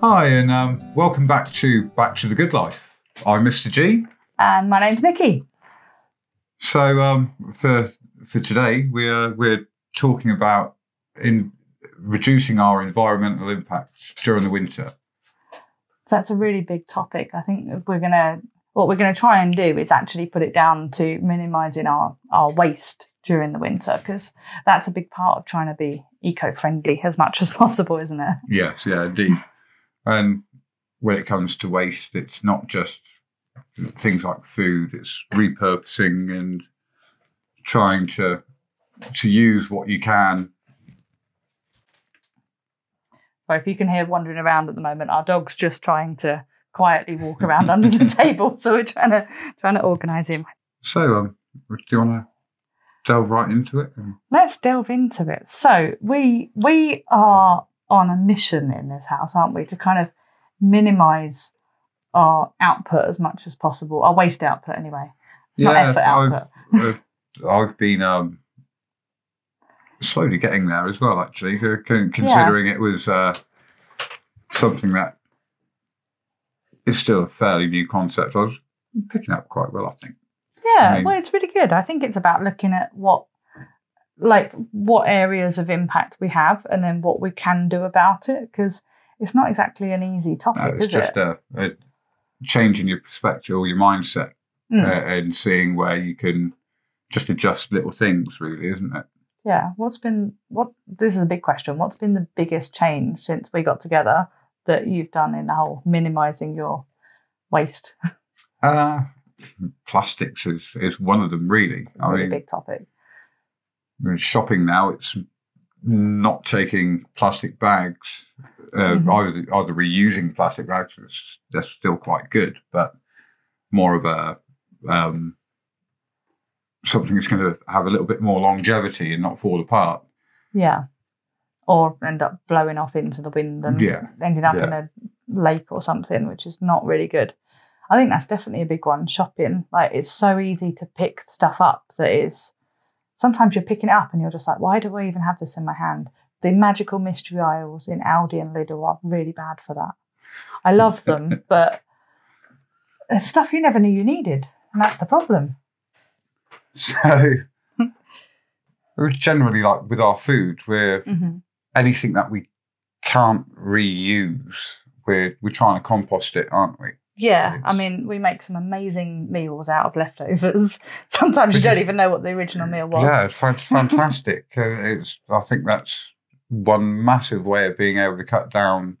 Hi, and um, welcome back to Back to the Good Life. I'm Mr. G. And my name's Nikki. So um, for for today, we're we're talking about in reducing our environmental impacts during the winter. So that's a really big topic. I think we're gonna what we're gonna try and do is actually put it down to minimising our our waste during the winter because that's a big part of trying to be eco-friendly as much as possible, isn't it? Yes, yeah, indeed. And when it comes to waste, it's not just things like food; it's repurposing and trying to to use what you can. So if you can hear wandering around at the moment, our dog's just trying to quietly walk around under the table, so we're trying to trying to organise him. So, um, do you want to delve right into it? Let's delve into it. So we we are on a mission in this house, aren't we, to kind of minimise our output as much as possible, our waste output anyway, not effort output. I've, I've been um, slowly getting there as well, actually, uh, con- considering it was uh, something that is still a fairly new concept. I was picking up quite well, I think. Yeah, I mean- well, it's really good. I think it's about looking at what, like, what areas of impact we have, and then what we can do about it, because it's not exactly an easy topic, No, it's just it? a, a changing your perspective or your mindset Mm. uh, and seeing where you can just adjust little things, really, isn't it? yeah. What's been what? This is a big question. What's been the biggest change since we got together that you've done in the whole minimising your waste? Uh, plastics is, is one of them, really. I really mean, big topic. Shopping now, it's not taking plastic bags, uh, Mhm. either, either reusing plastic bags, that's, that's still quite good, but more of a um, something that's going to have a little bit more longevity and not fall apart. Yeah. Or end up blowing off into the wind and Yeah. ending up in a lake or something, which is not really good. I think that's definitely a big one. Shopping, like it's so easy to pick stuff up that is. Sometimes you're picking it up and you're just like, why do I even have this in my hand? The magical mystery aisles in Aldi and Lidl are really bad for that. I love them, but there's stuff you never knew you needed, and that's the problem. So, we're generally like with our food, we're hmm anything that we can't reuse, we're, we're trying to compost it, aren't we? Yeah, I mean, we make some amazing meals out of leftovers. Sometimes you don't even know what the original meal was. Yeah, it's fantastic. uh, it's, I think that's one massive way of being able to cut down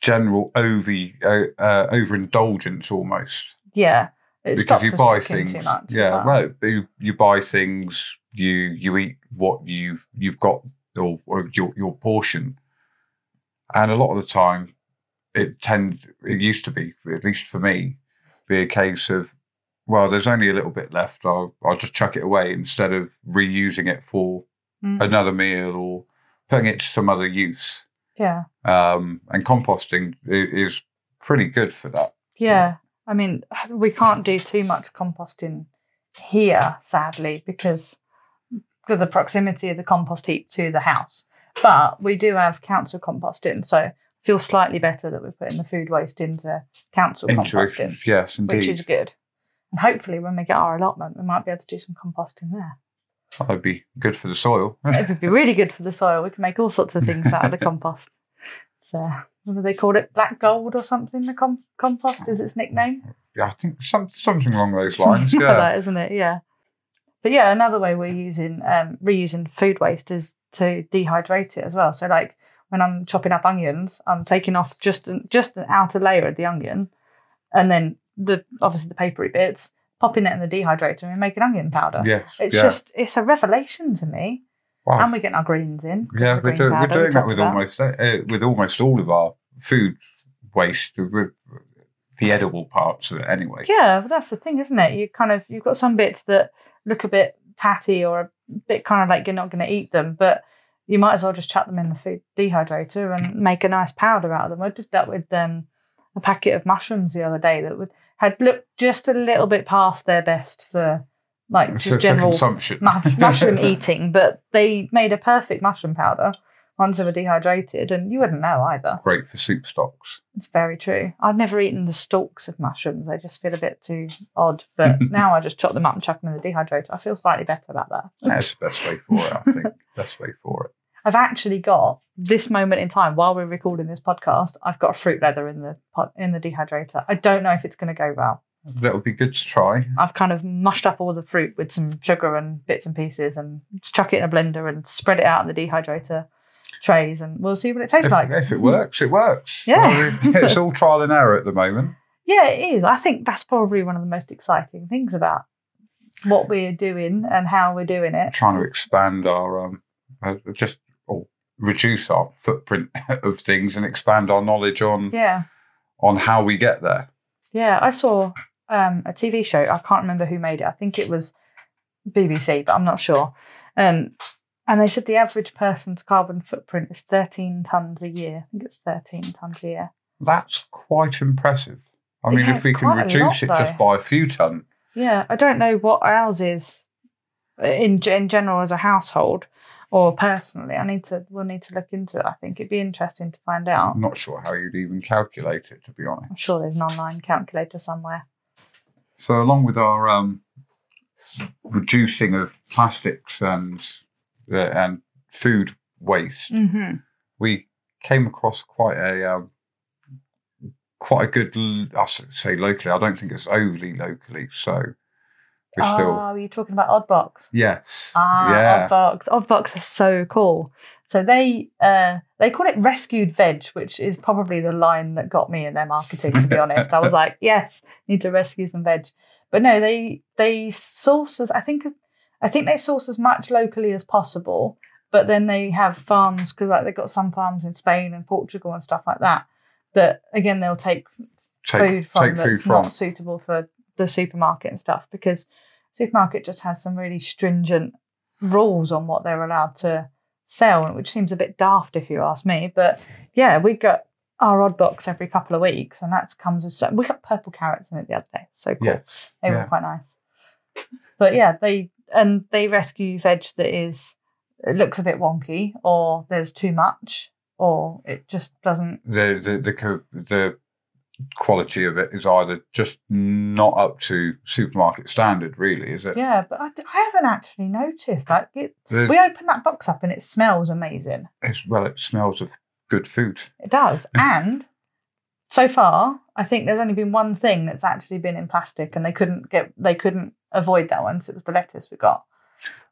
general over uh, uh, overindulgence almost. Yeah, it because you buy things, too much. yeah, well. well, you, you buy things, you you eat what you you've got or, or your your portion, and a lot of the time, it tends it used to be at least for me, be a case of well, there's only a little bit left. I'll I'll just chuck it away instead of reusing it for Mm. another meal or putting it to some other use. Yeah, Um, and composting is pretty good for that. yeah. I mean, we can't do too much composting here, sadly, because of the proximity of the compost heap to the house. But we do have council composting, so feel slightly better that we're putting the food waste into council Into it, composting. yes, indeed. which is good. And hopefully, when we get our allotment, we might be able to do some composting there. That'd be good for the soil. It would be really good for the soil. We can make all sorts of things out of the compost. So, what do they call it? Black gold or something? The com- compost is its nickname. yeah, I think some, something along those lines. Something like Yeah. that, isn't it? Yeah. But yeah, another way we're using um, reusing food waste is to dehydrate it as well. So like when I'm chopping up onions, I'm taking off just an, just the outer layer of the onion, and then the obviously the papery bits, popping it in the dehydrator and making onion powder. Yes. It's yeah. just it's a revelation to me. Wow. And we're getting our greens in. yeah, we're, green do, we're powder we doing that with about. almost uh, with almost all of our food waste, with the edible parts of it anyway. Yeah, but that's the thing, isn't it? You kind of you've got some bits that look a bit tatty or a bit kind of like you're not going to eat them, but you might as well just chuck them in the food dehydrator and make a nice powder out of them. I did that with um, a packet of mushrooms the other day that would, had looked just a little bit past their best for like just general consumption. mu- mushroom eating, but they made a perfect mushroom powder. once they were dehydrated, and you wouldn't know either. Great for soup stocks. It's very true. I've never eaten the stalks of mushrooms. They just feel a bit too odd. But now I just chop them up and chuck them in the dehydrator. I feel slightly better about that. That's the best way for it, I think. best way for it. I've actually got this moment in time while we're recording this podcast. I've got a fruit leather in the pot in the dehydrator. I don't know if it's going to go well. That would be good to try. I've kind of mushed up all the fruit with some sugar and bits and pieces, and chuck it in a blender and spread it out in the dehydrator trays, and we'll see what it tastes If, like. if it works, it works. Yeah. It's all trial and error at the moment. Yeah, it is. I think that's probably one of the most exciting things about what we're doing and how we're doing it. Trying to expand our, um, uh, just reduce our footprint of things and expand our knowledge on Yeah, on how we get there. yeah. I saw um, a TV show. I can't remember who made it. I think it was BBC, but I'm not sure. Um, and they said the average person's carbon footprint is 13 tons a year. I think it's 13 tons a year. That's quite impressive. I mean, Yeah, if we can reduce lot, it just by a few ton, Yeah, I don't know what ours is in in general as a household or personally. I need to. We'll need to look into it. I think it'd be interesting to find out. I'm not sure how you'd even calculate it, to be honest. I'm sure there's an online calculator somewhere. So, along with our um, reducing of plastics and uh, and food waste, Mm-hmm. we came across quite a um, quite a good. I say locally. I don't think it's overly locally. So we're Oh, still are you talking about Oddbox? yes, Ah, yeah. Oddbox. Oddbox are so cool. So they uh, they call it rescued veg, which is probably the line that got me in their marketing. To be honest, I was like, yes, need to rescue some veg. But no, they they source as I think I think they source as much locally as possible. But then they have farms because like they've got some farms in Spain and Portugal and stuff like that. That again they'll take take food from take that's food from. not suitable for the supermarket and stuff because supermarket just has some really stringent rules on what they're allowed to sell, which seems a bit daft if you ask me. But yeah, we got our Oddbox every couple of weeks, and that comes with so we got purple carrots in it the other day. So cool. They yeah. were quite nice. But yeah, they and they rescue veg that is it looks a bit wonky, or there's too much, or it just doesn't. the the the the quality of it is either just not up to supermarket standard, really, is it? Yeah, but I haven't actually noticed. Like it, The- we open that box up and it smells amazing. it's, well, it smells of good food. It does. and so far, I think there's only been one thing that's actually been in plastic, and they couldn't get they couldn't avoid that one. So it was the lettuce we got,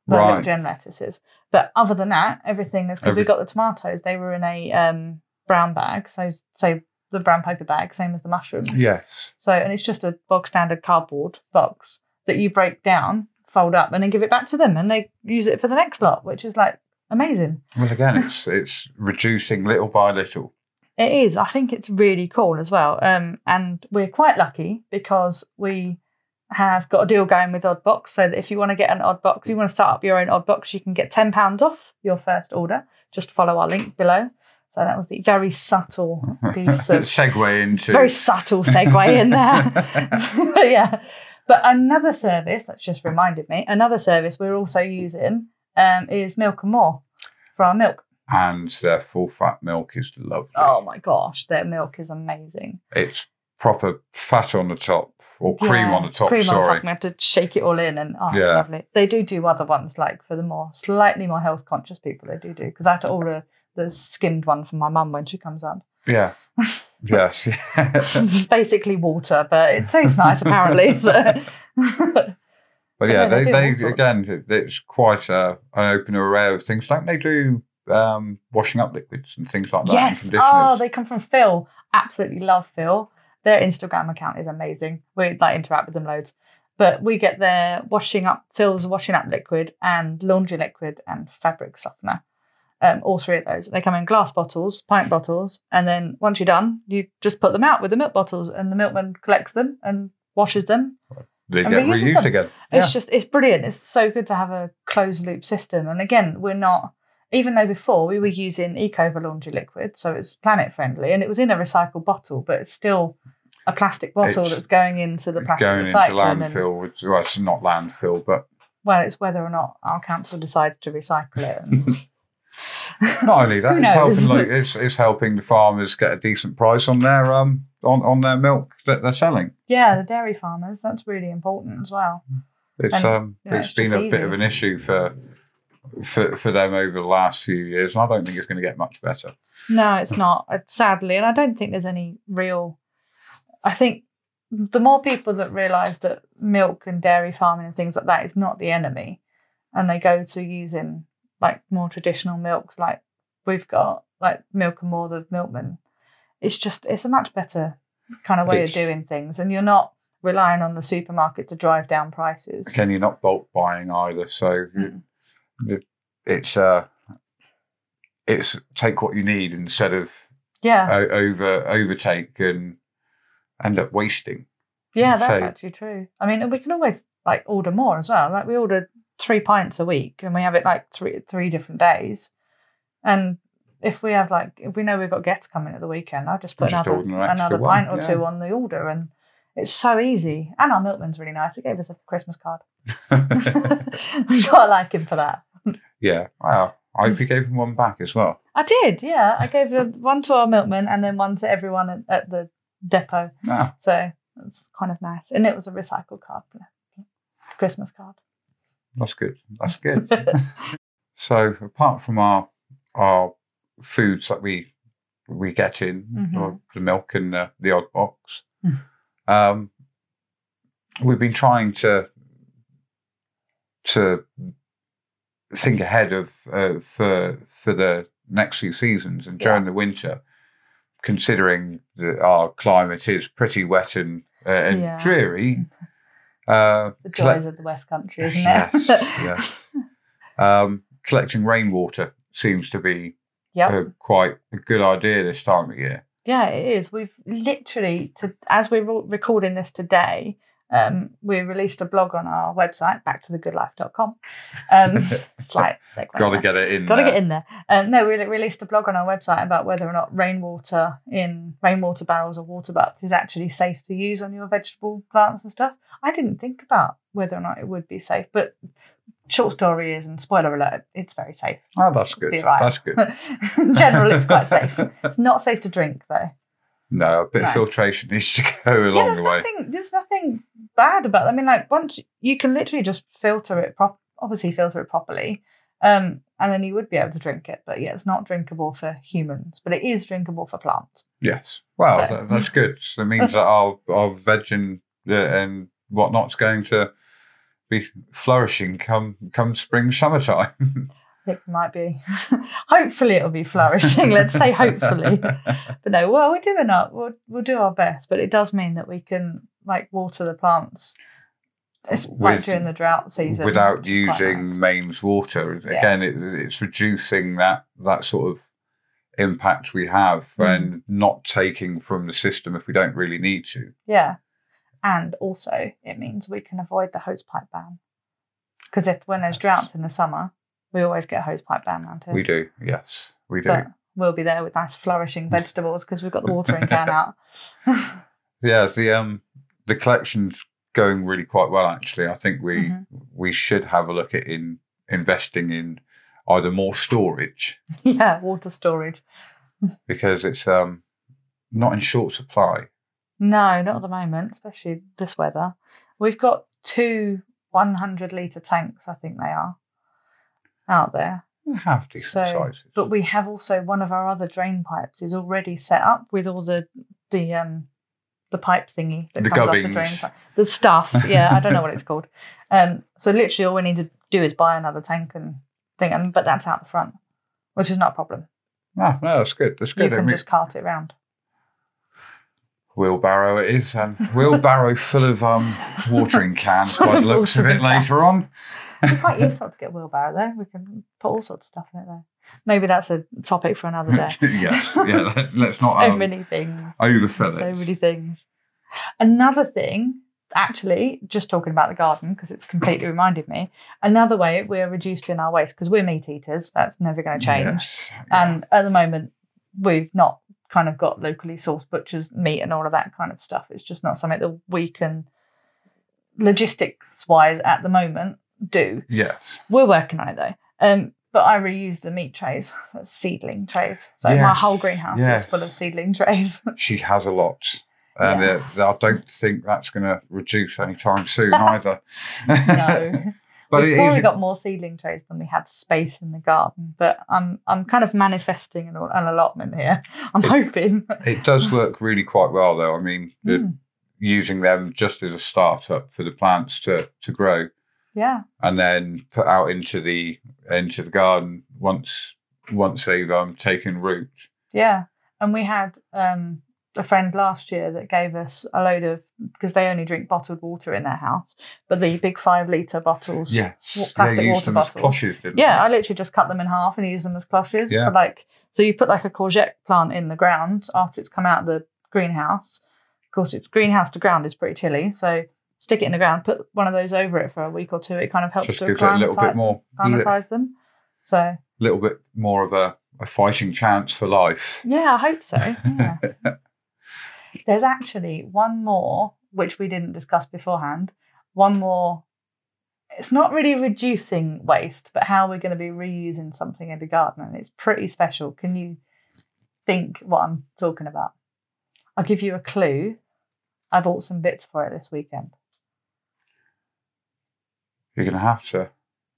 the little Right. gem lettuces. But other than that, everything is because Every- we got the tomatoes. They were in a um, brown bag, so so the brown paper bag, same as the mushrooms. Yes. So and it's just a bog standard cardboard box that you break down, fold up, and then give it back to them, and they use it for the next lot, which is like amazing. Well, again, it's it's reducing little by little. It is. I think it's really cool as well. Um, and we're quite lucky because we have got a deal going with Oddbox, so that if you want to get an Oddbox, you want to start up your own Oddbox, you can get ten pounds off your first order. Just follow our link below. So that was the very subtle piece of Segue into very subtle segue in there. yeah. But another service that's just reminded me, another service we're also using um, is Milk and More for our milk. and their full fat milk is lovely. Oh my gosh, their milk is amazing. It's proper fat on the top or cream Yeah, on the top. Cream on the sorry. top. We have to shake it all in, and oh, it's Yeah. lovely. They do do other ones like for the more slightly more health conscious people. They do do because I had to order the skimmed one for my mum when she comes up. Yeah. yes. it's basically water, but it tastes nice apparently. So. But Yeah, yeah, they they, they, again, it's quite a, an open array of things. Don't they do um, washing up liquids and things like that? Yes. Oh, they come from Fill. Absolutely love Fill. Their Instagram account is amazing. We like interact with them loads. But we get their washing up Fill's washing up liquid and laundry liquid and fabric softener. Um, all three of those. They come in glass bottles, pint bottles, and then once you're done, you just put them out with the milk bottles, and the milkman collects them and washes them. they get reused them. again. It's Yeah. just it's brilliant. It's so good to have a closed loop system. And again, we're not even though before we were using Ecover laundry liquid, so it's planet friendly, and it was in a recycled bottle, but it's still a plastic bottle It's that's going into the plastic Going into recycling. and, landfill, which, well, it's not landfill, but well, it's whether or not our council decides to recycle it. And Not only that, it's helping like it's, it's helping the farmers get a decent price on their um on, on their milk that they're selling. yeah, the dairy farmers, that's really important as well. It's And, um you know, it's it's been a bit of an issue for for for them over the last few years, and I don't think it's going to get much better. No, it's not, uh, sadly. And I don't think there's any real. I think the more people that realise that milk and dairy farming and things like that is not the enemy, and they go to using like more traditional milks like we've got, like Milk and More, the milkman, it's just, it's a much better kind of way It's- of doing things. And you're not relying on the supermarket to drive down prices. Can you're not bulk buying either, so Mm. it- it's uh it's take what you need instead of Yeah. o- over overtake and end up wasting. Yeah, that's So- actually true. I mean, and we can always like order more as well. Like we order three pints a week, and we have it like three three different days. And if we have like if we know we've got guests coming at the weekend, I'll just put Just another order an extra another one, pint or yeah. two on the order, and it's so easy. And our milkman's really nice. He gave us a Christmas card. we gotta like him for that. yeah, wow. I hope you gave him one back as well. I did, yeah. I gave one to our milkman and then one to everyone at, at the depot. Ah, So it's kind of nice. And it was a recycled card, Christmas card. That's good. That's good. so apart from our our foods that we we get in, Mhm. the milk and the, the Oddbox, Mm. um, we've been trying to to think ahead of uh, for for the next few seasons and during the winter, considering that our climate is pretty wet and uh, and Yeah. dreary. Uh, The collect- joys of the West Country, isn't it? yes, yes. Um, collecting rainwater seems to be yep. uh, quite a good idea this time of year. Yeah, it is. We've literally, to, as we're recording this today, um, we released a blog on our website, backtothegoodlife.com. Um, slight segue. Got to get it in. Got to there. get in there. Um, no, we released a blog on our website about whether or not rainwater in rainwater barrels or water butts is actually safe to use on your vegetable plants and stuff. I didn't think about whether or not it would be safe, but short story is, and spoiler alert, it's very safe. Oh, that's good. Be right. That's good. in general, it's quite safe. It's not safe to drink though. No, a bit No. of filtration needs to go along there's the way. nothing. There's nothing bad about. It. I mean, like once you can literally just filter it prop, obviously filter it properly, um, and then you would be able to drink it. But yeah, it's not drinkable for humans, but it is drinkable for plants. Yes. Well, So- that, that's good. That means that our our veg and uh, and whatnot's going to be flourishing come come spring summertime. It might be. hopefully, it'll be flourishing. Let's say hopefully. But no, well, we're doing our we'll, we'll do our best. But it does mean that we can like water the plants. It's like With- during the drought season without which is quite using nice. mains water. Again, it, it's reducing that that sort of impact we have Mm. and not taking from the system if we don't really need to. Yeah. And also, it means we can avoid the hose pipe ban. Because if when there's droughts in the summer, we always get a hose pipe ban around here. We do, yes, we do. But we'll be there with nice flourishing vegetables because we've got the watering can out. Yeah, the um the collection's going really quite well actually. I think we Mhm. we should have a look at in investing in either more storage yeah, water storage. because it's um not in short supply. No, not at the moment, especially this weather. We've got two 100 litre tanks, I think they are, out there. They have decent So, sizes. But we have also one of our other drain pipes is already set up with all the the um the pipe thingy that The comes off the drain pipe. The stuff, yeah, I don't know what it's called. Um, so literally all we need to do is buy another tank and thing, and but that's out the front, which is not a problem. No, no, that's good. That's You good. I can mean, just cart it around. wheelbarrow it is, and wheelbarrow full of um watering cans by the looks of it later on. It's quite useful to get a wheelbarrow there. We can put all sorts of stuff in it there. Maybe that's a topic for another day. yes, yeah. Let's, let's not so um, many things. overfill it. So many things. Another thing, actually, just talking about the garden because it's completely reminded me. Another way we're reducing our waste because we're meat eaters. That's never going to change. Yes, yeah. And at the moment, we've not kind of got locally sourced butchers meat and all of that kind of stuff. It's just not something that we can, logistics wise, at the moment, do. Yeah. We're working on it though. Um, But I reuse the meat trays, seedling trays. So my whole greenhouse yes. is full of seedling trays. She has a lot. And Yeah. uh, I don't think that's going to reduce anytime soon either. no. but We've probably got more seedling trays than we have space in the garden. But I'm I'm kind of manifesting an, an allotment here. I'm It- hoping. It does work really quite well, though. I mean, Mm, using them just as a startup for the plants to, to grow, yeah. and then put out into the into the garden once once they've um, taken root. Yeah, and we had um, a friend last year that gave us a load of because they only drink bottled water in their house, but the big five liter bottles. Plastic yeah, use water them as bottles. cloches, didn't Yeah, I literally just cut them in half and use them as cloches Yeah. for like. So you put like a courgette plant in the ground after it's come out of the greenhouse. Of course, it's greenhouse to ground is pretty chilly, so stick it in the ground, put one of those over it for a week or two. It kind of helps just to gives it a little bit more, li- acclimatise them. So a little bit more of a, a fighting chance for life. Yeah, I hope so. Yeah. There's actually one more, which we didn't discuss beforehand. One more. It's not really reducing waste, but how we're going to be reusing something in the garden. And it's pretty special. Can you think what I'm talking about? I'll give you a clue. I bought some bits for it this weekend. You're going to have to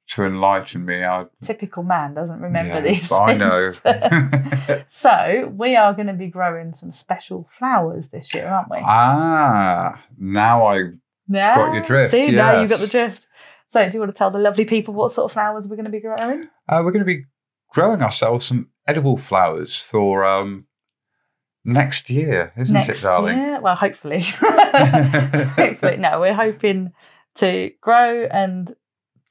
to enlighten me. I, Typical man doesn't remember yeah, these. I know. so we are going to be growing some special flowers this year, aren't we? ah, now I Yeah. Got your drift, See, now you've got the drift. So, do you want to tell the lovely people what sort of flowers we're going to be growing? Uh, we're going to be growing ourselves some edible flowers for um, next year, isn't Next it, darling? year? Well, hopefully. hopefully. No, we're hoping to grow and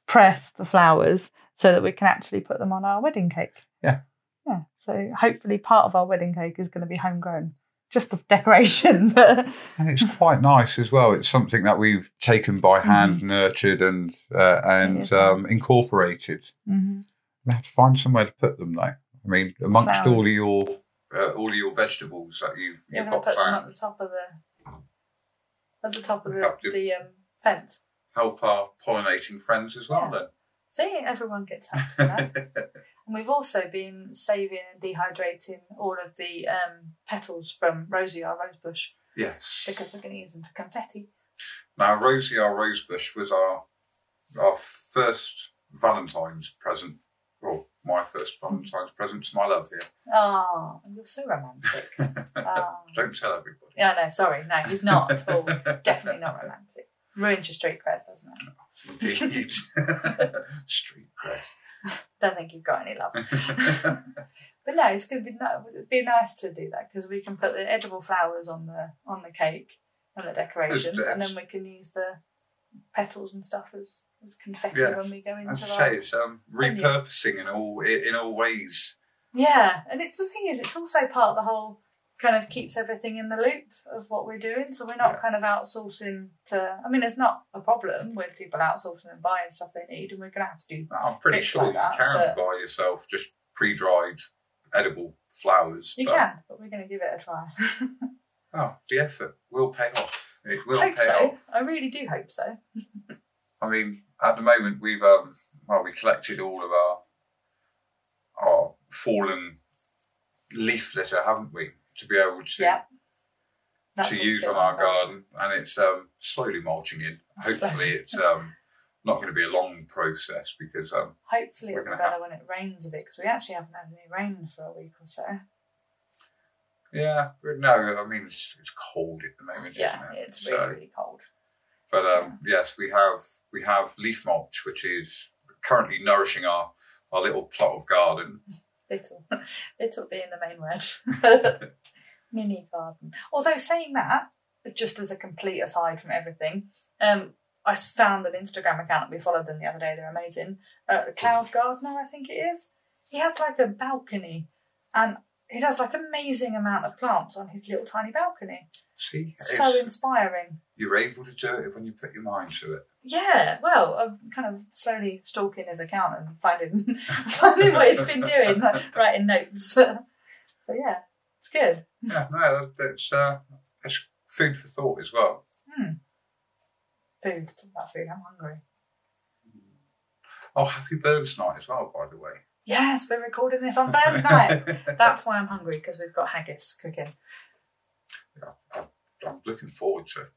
press the flowers so that we can actually put them on our wedding cake. Yeah. Yeah. So, hopefully, part of our wedding cake is going to be homegrown. Just the decoration. And it's quite nice as well. It's something that we've taken by hand, nurtured, and uh, Mm-hmm. And um, incorporated. Mhm. We have to find somewhere to put them, though. I mean, amongst all of your uh, all of your vegetables that you've, you've got put them at the top of the at the top of the, you. the um, fence. Help our pollinating friends as well. Then. See, everyone gets helped. You know? Then. And we've also been saving and dehydrating all of the um, petals from Rosie, our rosebush, yes. because we're going to use them for confetti. Now, Rosie, our rosebush, was our our first Valentine's present. Well, my first Valentine's present to my love here. Oh, you're so romantic. Oh. Don't tell everybody. Yeah, no, sorry. No, he's not at all. Definitely not romantic. Ruins your street cred, doesn't it? Street cred. Don't think you've got any love. But no, it's going to be, it'd be nice to do that because we can put the edible flowers on the on the cake and the decorations, and then we can use the petals and stuff as, as confetti Yeah. when we go into As I say, it's um, repurposing in all in all ways. Yeah, and it's the thing is, it's also part of the whole kind of keeps everything in the loop of what we're doing. So we're not kind of outsourcing to. I mean, it's not a problem with people outsourcing and buying stuff they need, and we're going to have to do. That. I'm pretty sure like you that, can but- buy yourself just pre-dried edible flowers. You but, can, but we're going to give it a try. Oh, the effort will pay off. It will hope pay so. off. I really do hope so. I mean, at the moment, we've um, well, we collected all of our our fallen leaf litter, haven't we, to be able to Yeah. To use on our garden, and it's um, slowly mulching in. Hopefully, it's um, not going to be a long process because um, Hopefully, it'll be better when it rains a bit because we actually haven't had any rain for a week or so. yeah, but no, I mean it's, it's cold at the moment, Yeah, isn't it? it's really, So- really cold. But um, yes, we have we have leaf mulch, which is currently nourishing our our little plot of garden. Little, little being the main word. Mini garden. Although saying that, just as a complete aside from everything, um, I found an Instagram account we followed them the other day. They're amazing. Uh, Cloud Gardener, I think it is. He has like a balcony, and he has like amazing amount of plants on his little tiny balcony. See, So inspiring. You're able to do it when you put your mind to it. Yeah, well, I'm kind of slowly stalking his account and finding finding what he's been doing, like writing notes. but yeah, it's good. Yeah, no, that's uh, that's food for thought as well. Hmm. Food, talk about food. I'm hungry. Oh, happy Burns night as well, by the way. Yes, we're recording this on Burns night. That's why I'm hungry because we've got haggis cooking. Yeah, I'm looking forward to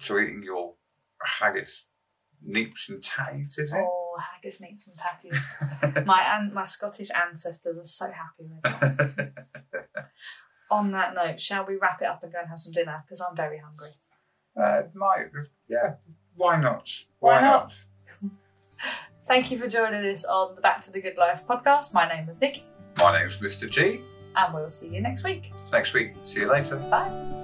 to eating your haggis neeps and tatties, is it? Oh, haggis, neeps, and tatties. my an- my Scottish ancestors are so happy with it. On that note, shall we wrap it up and go and have some dinner? Because I'm very hungry. uh, might, yeah. Why not? Why not? Thank you for joining us on the Back to the Good Life podcast. My name is Nikki, My name's Mr. G. and we'll see you next week. Next week. See you later. Bye.